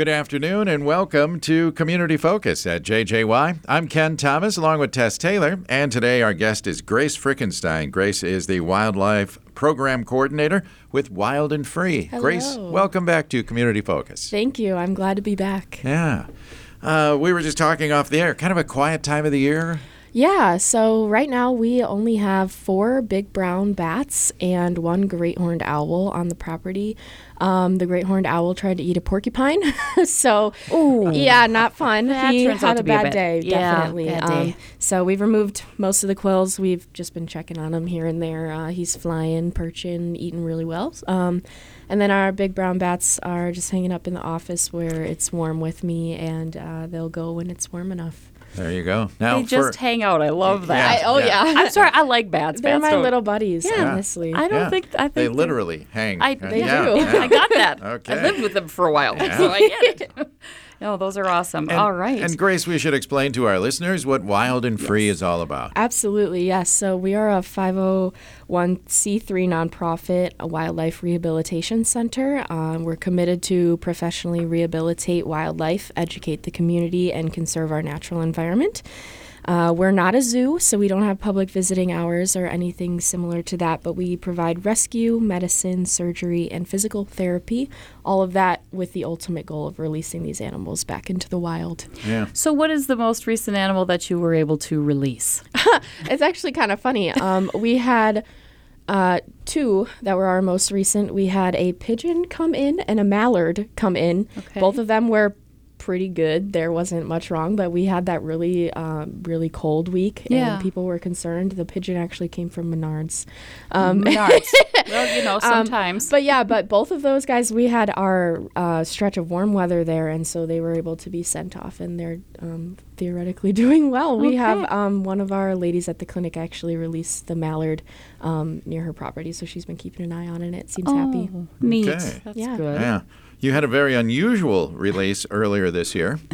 Good afternoon and welcome to Community Focus at JJY. I'm Ken Thomas along with Tess Taylor, and today our guest is Grace Frickenstein. Grace is the Wildlife Program Coordinator with Wild and Free. Hello. Grace, welcome back to Community Focus. Thank you. I'm glad to be back. Yeah. Uh, we were just talking off the air, kind of a quiet time of the year. Yeah, so right now we only have four big brown bats and one great horned owl on the property. Um, the great horned owl tried to eat a porcupine, so yeah, not fun. That he had a a bad bad- day, yeah, definitely. bad Um, day. so we've removed most of the quills. We've just been checking on him here and there. Uh, he's flying, perching, eating really well. Um, and then our big brown bats are just hanging up in the office where it's warm with me, and uh, they'll go when it's warm enough. There you go. Now, They just for, hang out. I love that. Yeah, oh yeah. yeah, I'm sorry. I like bats. They're bats my don't- little buddies, Yeah. honestly. I don't yeah, think. I think they literally hang. I, They yeah, do. yeah. I got that. Okay. I lived with them for a while, so I get it. no, those are awesome. And- All right. And Grace, we should explain to our listeners what Wild and Free is all about. Absolutely, yes. So we are a 501c3 nonprofit, a wildlife rehabilitation center. Um, we're committed to professionally rehabilitate wildlife, educate the community, and conserve our natural environment. Uh, we're not a zoo, so we don't have public visiting hours or anything similar to that, but we provide rescue, medicine, surgery, and physical therapy. All of that with the ultimate goal of releasing these animals back into the wild. Yeah. so, what is the most recent animal that you were able to release? it's actually kind of funny. Um, we had uh, two that were our most recent. We had a pigeon come in and a mallard come in. Okay. Both of them were pretty good. There wasn't much wrong, but we had that really, um, really cold week, Yeah. and people were concerned. The pigeon actually came from Menards. Um, Menards. well, you know, sometimes. but yeah, but both of those guys, we had our uh, stretch of warm weather there, and so they were able to be sent off, and they're um, theoretically doing well. We have um, one of our ladies at the clinic actually released the mallard um, near her property, so she's been keeping an eye on it. It seems happy. Oh, neat. Okay. That's Yeah. good. Yeah. You had a very unusual release earlier this year.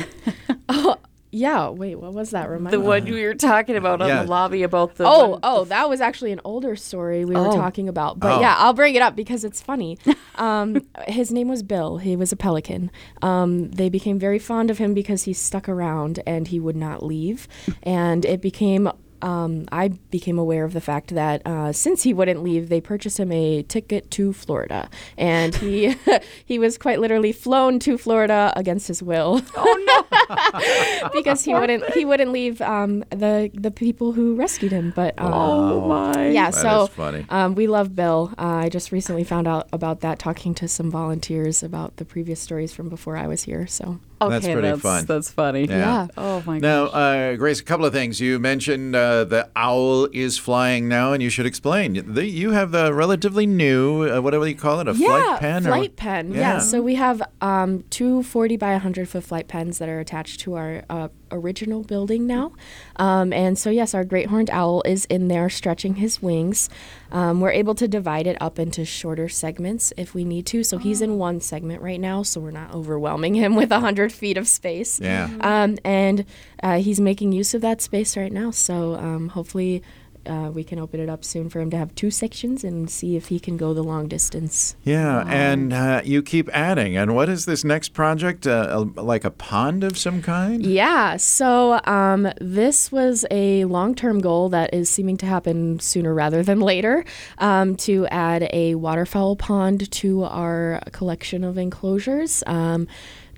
Oh, yeah. Wait, what was that? Remind The me. one we were talking about on the lobby about the. Oh, one- oh, that was actually an older story we were Oh. talking about. But Oh. yeah, I'll bring it up because it's funny. Um, his name was Bill. He was a pelican. Um, they became very fond of him because he stuck around and he would not leave. And it became. Um, I became aware of the fact that uh, since he wouldn't leave, they purchased him a ticket to Florida, and he he was quite literally flown to Florida against his will. Oh no! because he wouldn't he wouldn't leave um, the the people who rescued him. But um, Oh, my. yeah, That so is funny. Um, we love Bill. Uh, I just recently found out about that talking to some volunteers about the previous stories from before I was here. So Okay, That's pretty that's, fun. That's funny. Yeah. yeah. Oh, my God. Now, uh, Grace, a couple of things. You mentioned uh, the owl is flying now, and you should explain. The, you have the relatively new, uh, whatever you call it, a yeah, flight pen? or- flight pen. Yeah. Yeah. So we have um, two 40 by 100 foot flight pens that are attached to our uh, original building now. Um, and so, yes, our great horned owl is in there stretching his wings. Um, we're able to divide it up into shorter segments if we need to. So he's in one segment right now, so we're not overwhelming him with 100 feet of space. Yeah. Um, and uh, he's making use of that space right now. So um, hopefully uh, we can open it up soon for him to have two sections and see if he can go the long distance. Yeah, and uh, you keep adding. And what is this next project? Uh, a- like a pond of some kind? Yeah, so um, this was a long term goal that is seeming to happen sooner rather than later um, to add a waterfowl pond to our collection of enclosures. Um,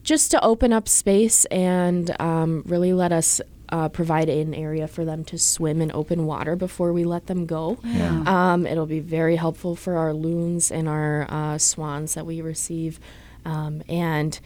just to open up space and um, really let us uh, provide an area for them to swim in open water before we let them go. Yeah. Um, it'll be very helpful for our loons and our uh, swans that we receive. Um, and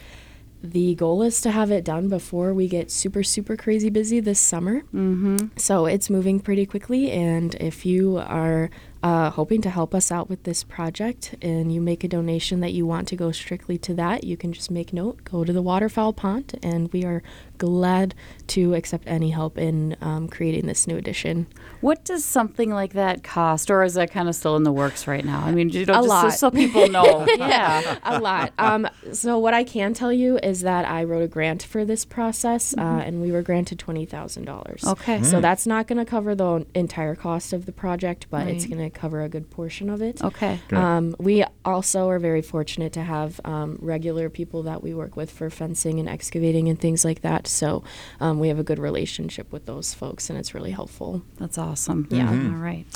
the goal is to have it done before we get super, super crazy busy this summer. Mm-hmm. So it's moving pretty quickly. And if you are uh, hoping to help us out with this project and you make a donation that you want to go strictly to that, you can just make note, go to the waterfowl pond, and we are glad to accept any help in um, creating this new addition. What does something like that cost, or is that kind of still in the works right now? I mean, you know, A just lot. so people know. yeah. a lot. Um, so what I can tell you is that I wrote a grant for this process, uh, and we were granted twenty thousand dollars. Okay. So that's not going to cover the entire cost of the project, but it's going to cover a good portion of it. Okay. Um, we also are very fortunate to have um, regular people that we work with for fencing and excavating and things like that. So um, we have a good relationship with those folks, and it's really helpful. That's awesome. Yeah. Mm-hmm. All right.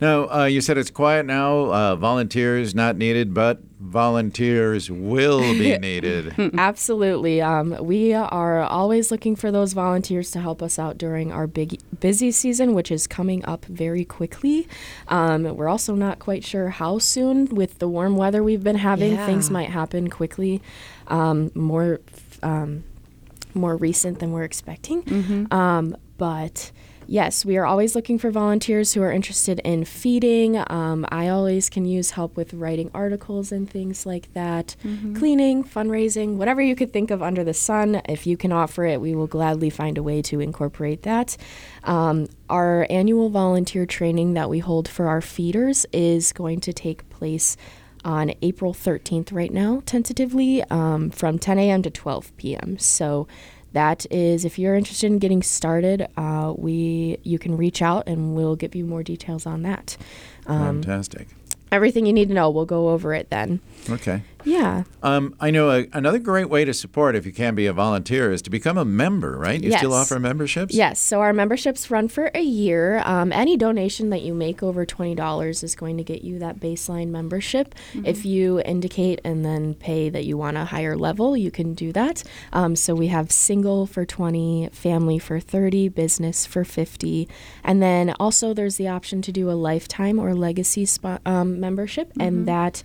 Now, uh, you said it's quiet now, uh, volunteers not needed, but volunteers will be needed. Absolutely. Um, we are always looking for those volunteers to help us out during our big busy season, which is coming up very quickly. Um, we're also not quite sure how soon. With the warm weather we've been having, Yeah. things might happen quickly, um, more um, more recent than we're expecting. Um, but yes, we are always looking for volunteers who are interested in feeding. Um, I always can use help with writing articles and things like that, cleaning, fundraising, whatever you could think of under the sun. If you can offer it, we will gladly find a way to incorporate that. Um, our annual volunteer training that we hold for our feeders is going to take place on April 13th right now, tentatively, um, from 10 a.m. to 12 p.m. So that is, if you're interested in getting started, uh, we you can reach out and we'll give you more details on that. Um, Fantastic. everything you need to know, we'll go over it then. Okay. Yeah. Um, I know a, another great way to support, if you can be a volunteer, is to become a member, right? You still offer memberships? Yes, so our memberships run for a year. Um, any donation that you make over $20 is going to get you that baseline membership. If you indicate and then pay that you want a higher level, you can do that. Um, so we have single for 20, family for 30, business for 50. And then also there's the option to do a lifetime or legacy spot, um, membership, and that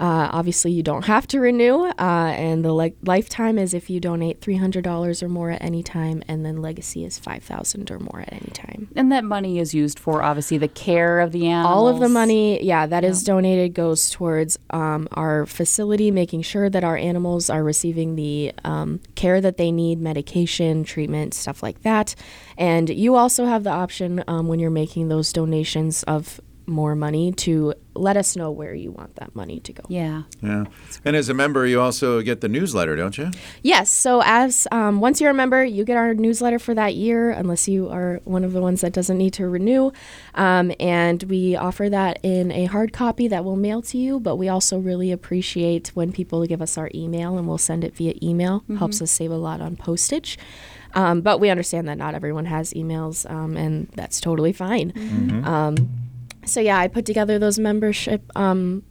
uh, obviously, you don't have to renew, uh, and the le- lifetime is if you donate three hundred dollars or more at any time, and then legacy is five thousand or more at any time. And that money is used for obviously the care of the animals. All of the money, yeah, that is donated goes towards um, our facility, making sure that our animals are receiving the um, care that they need, medication, treatment, stuff like that. And you also have the option um, when you're making those donations of more money to let us know where you want that money to go. Yeah. Yeah. And as a member, you also get the newsletter, don't you? Yes. So as um, once you're a member, you get our newsletter for that year, unless you are one of the ones that doesn't need to renew. Um, and we offer that in a hard copy that we'll mail to you. But we also really appreciate when people give us our email, and we'll send it via email. Helps us save a lot on postage. Um, but we understand that not everyone has emails, um, and that's totally fine. Um, so yeah, I put together those membership um,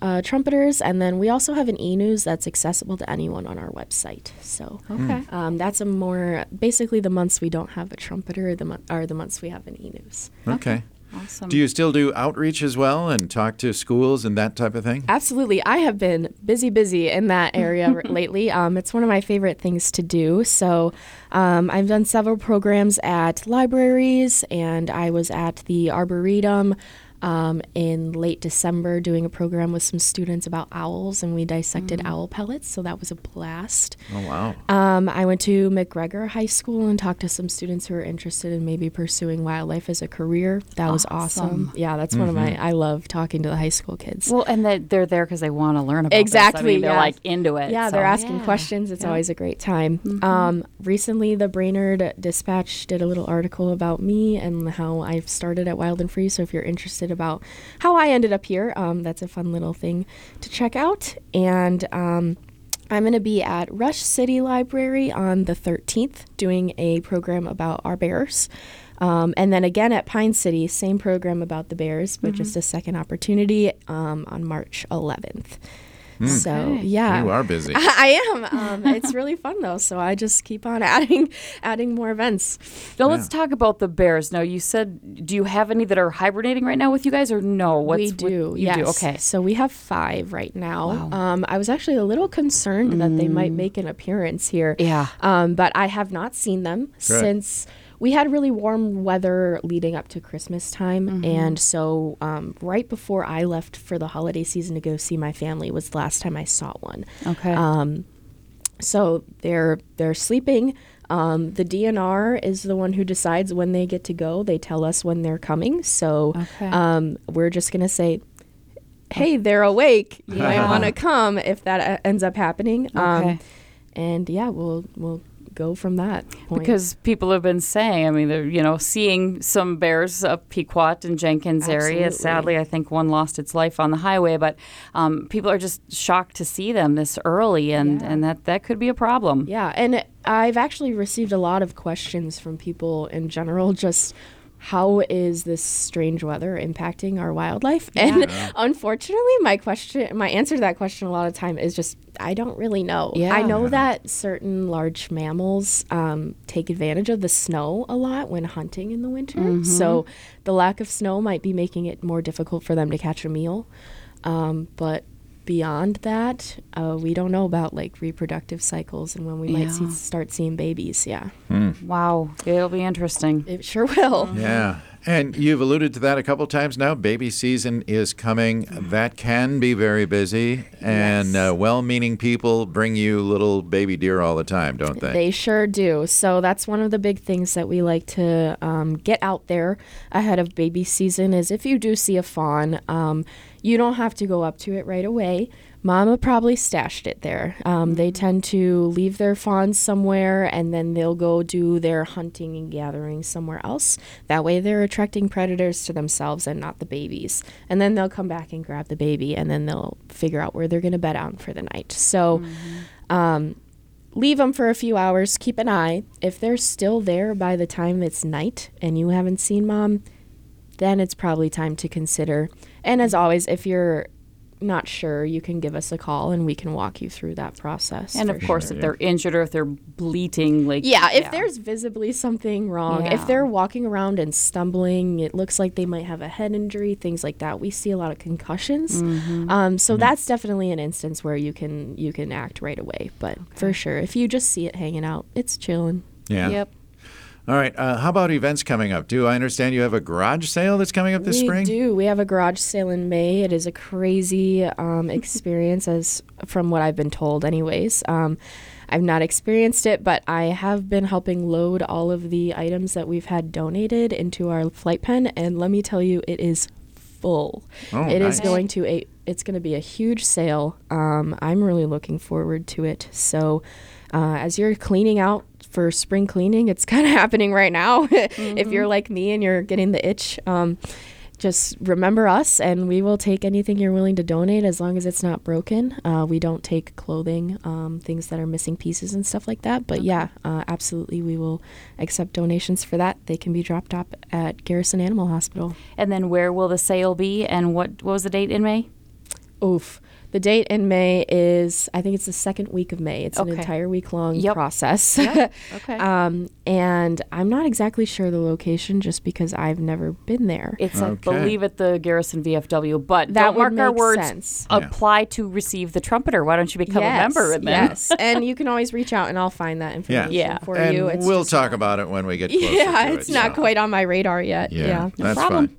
uh, trumpeters, and then we also have an e-news that's accessible to anyone on our website. So Okay. um, that's a more basically the months we don't have a trumpeter, the mon- are the months we have an e-news. Okay. Awesome. Do you still do outreach as well and talk to schools and that type of thing? Absolutely. I have been busy, busy in that area lately. Um, it's one of my favorite things to do. So um, I've done several programs at libraries, and I was at the Arboretum. Um, in late December, doing a program with some students about owls, and we dissected owl pellets, so that was a blast. Oh, wow. Um, I went to McGregor High School and talked to some students who are interested in maybe pursuing wildlife as a career. That was awesome. Awesome. Yeah, that's one of my. I love talking to the high school kids. well, and that they're there because they want to learn about this. I Exactly, mean, they're yeah. like into it. yeah, so- they're asking Yeah. questions. It's Yeah. always a great time. Um, recently, the Brainerd Dispatch did a little article about me and how I've started at Wild and Free. So if you're interested about how I ended up here, um, that's a fun little thing to check out. And um, I'm going to be at Rush City Library on the 13th doing a program about our bears. Um, and then again at Pine City, same program about the bears, but just a second opportunity um, on March 11th. So, yeah. You are busy. I am. Um, it's really fun though, so I just keep on adding, adding more events. Now let's talk about the bears. Now you said, do you have any that are hibernating right now with you guys, or no? What's, we what- do. you yes. do. Okay. So we have five right now. Wow. Um, I was actually a little concerned that they might make an appearance here. Yeah. Um, but I have not seen them since we had really warm weather leading up to Christmas time, Mm-hmm. and so um, right before I left for the holiday season to go see my family was the last time I saw one. Okay. Um, so they're they're sleeping. Um, the DNR is the one who decides when they get to go. They tell us when they're coming. So Okay. um, we're just gonna say, "Hey, they're awake. You might want to come." If that uh, ends up happening. Okay. Um, and yeah, we'll we'll go from that point. Because people have been saying, I mean, they're, you know, seeing some bears up Pequot and Jenkins area. Sadly, I think one lost its life on the highway, but um, people are just shocked to see them this early, and, Yeah. and that, that could be a problem. Yeah, and I've actually received a lot of questions from people in general just how is this strange weather impacting our wildlife? And unfortunately, my question my answer to that question a lot of time is just I don't really know. Yeah. I know that certain large mammals um, take advantage of the snow a lot when hunting in the winter. So the lack of snow might be making it more difficult for them to catch a meal. Um, but beyond that, uh, we don't know about like reproductive cycles and when we might see, start seeing babies. Yeah, Wow, it'll be interesting. it sure will. Yeah. And you've alluded to that a couple times now. Baby season is coming. That can be very busy. And Yes. uh, well meaning people bring you little baby deer all the time, don't they? They sure do. So that's one of the big things that we like to um, get out there ahead of baby season. Is if you do see a fawn, um, you don't have to go up to it right away. Mama probably stashed it there. Um, They tend to leave their fawns somewhere and then they'll go do their hunting and gathering somewhere else. That way they're attracting predators to themselves and not the babies. And then they'll come back and grab the baby and then they'll figure out where they're going to bed out for the night. So, um, leave them for a few hours. Keep an eye. If they're still there by the time it's night and you haven't seen mom, then it's probably time to consider. And as always, if you're not sure, you can give us a call and we can walk you through that process. And of course, sure, if yeah. they're injured or if they're bleating, like yeah, if there's visibly something wrong, Yeah. if they're walking around and stumbling, it looks like they might have a head injury, things like that. We see a lot of concussions, Mm-hmm. um, so that's definitely an instance where you can you can act right away. But for sure, if you just see it hanging out, it's chilling. yeah. Yep. All right. Uh, how about events coming up? Do I understand you have a garage sale that's coming up this we spring? We do. We have a garage sale in May. It is a crazy um, experience, as from what I've been told, anyways. Um, I've not experienced it, but I have been helping load all of the items that we've had donated into our flight pen, and let me tell you, it is full. Oh, It is nice. going to a. It's going to be a huge sale. Um, I'm really looking forward to it. So, uh, as you're cleaning out for spring cleaning, it's kind of happening right now. if you're like me and you're getting the itch, um, just remember us, and we will take anything you're willing to donate as long as it's not broken. Uh, we don't take clothing, um, things that are missing pieces and stuff like that. But yeah, uh, absolutely, we will accept donations for that. They can be dropped off at Garrison Animal Hospital. And then where will the sale be? And what, what was the date in May? Oof. The date in May is, I think it's the second week of May. It's an entire week long Yep. process. Okay. um, and I'm not exactly sure the location just because I've never been there. It's, Okay. I believe, at the Garrison VFW. But That don't mark would our words. sense. Yeah. Apply to receive the trumpeter. Why don't you become yes, a member? And then yes. and you can always reach out and I'll find that information Yeah. for and you. It's we'll talk not- about it when we get closer Yeah, to it's it, not so- quite on my radar yet. Yeah, Yeah. that's problem. fine.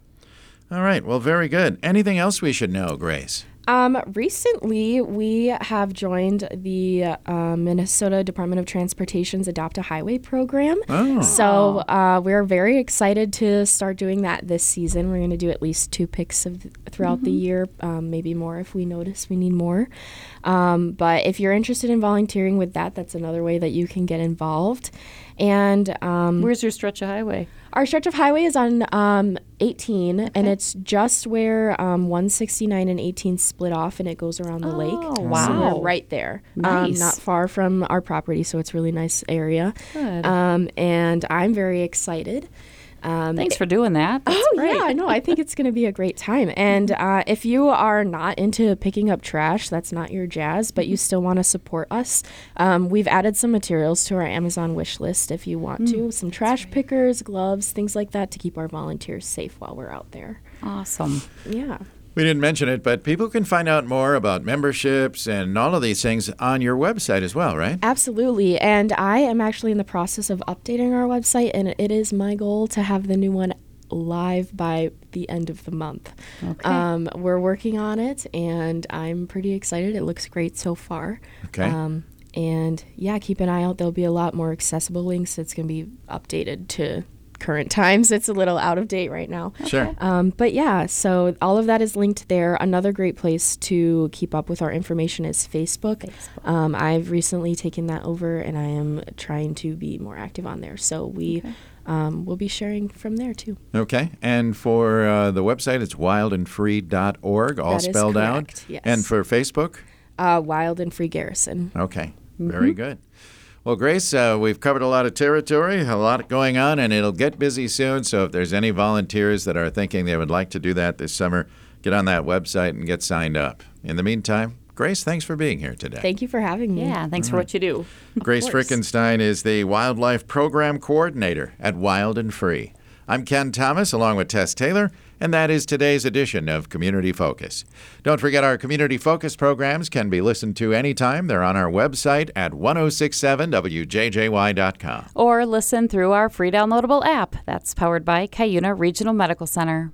All right. Well, very good. Anything else we should know, Grace? Um, recently, we have joined the uh, Minnesota Department of Transportation's Adopt a Highway program. Oh. So uh, we're very excited to start doing that this season. We're going to do at least two picks of throughout the year, um, maybe more if we notice we need more. Um, but if you're interested in volunteering with that, that's another way that you can get involved. And um, where's your stretch of highway? our stretch of highway is on um, 18, and it's just where um, 169 and 18 split off, and it goes around the lake. Oh, So wow. we're right there, um, Nice. not far from our property, so it's a really nice area. Good. Um, and I'm very excited. Um, Thanks for doing that. That's oh great. yeah, no, I think it's going to be a great time. And uh, if you are not into picking up trash, that's not your jazz, but you still want to support us, um, we've added some materials to our Amazon wish list if you want to, some trash pickers, gloves, things like that to keep our volunteers safe while we're out there. Awesome. Yeah. We didn't mention it, but people can find out more about memberships and all of these things on your website as well, right? Absolutely. And I am actually in the process of updating our website, and it is my goal to have the new one live by the end of the month. Okay. Um, we're working on it, and I'm pretty excited. It looks great so far. Okay. Um, and yeah, keep an eye out. There'll be a lot more accessible links. It's going to be updated to current times. It's a little out of date right now. Sure. Um, but yeah, so all of that is linked there. Another great place to keep up with our information is Facebook. Um, I've recently taken that over and I am trying to be more active on there. So we um, will be sharing from there too. Okay. And for uh, the website, it's wildandfree.org, all That is spelled out. correct, yes. And for Facebook? Uh, Wild and Free Garrison. Okay. Mm-hmm. Very good. Well, Grace, uh, we've covered a lot of territory, a lot going on, and it'll get busy soon. So if there's any volunteers that are thinking they would like to do that this summer, get on that website and get signed up. In the meantime, Grace, thanks for being here today. Thank you for having me. Yeah, thanks for what you do. Grace. Frickenstein is the Wildlife Program Coordinator at Wild and Free. I'm Ken Thomas along with Tess Taylor, and that is today's edition of Community Focus. Don't forget our Community Focus programs can be listened to anytime. They're on our website at 1067wjjy.com. Or listen through our free downloadable app that's powered by Cuyuna Regional Medical Center.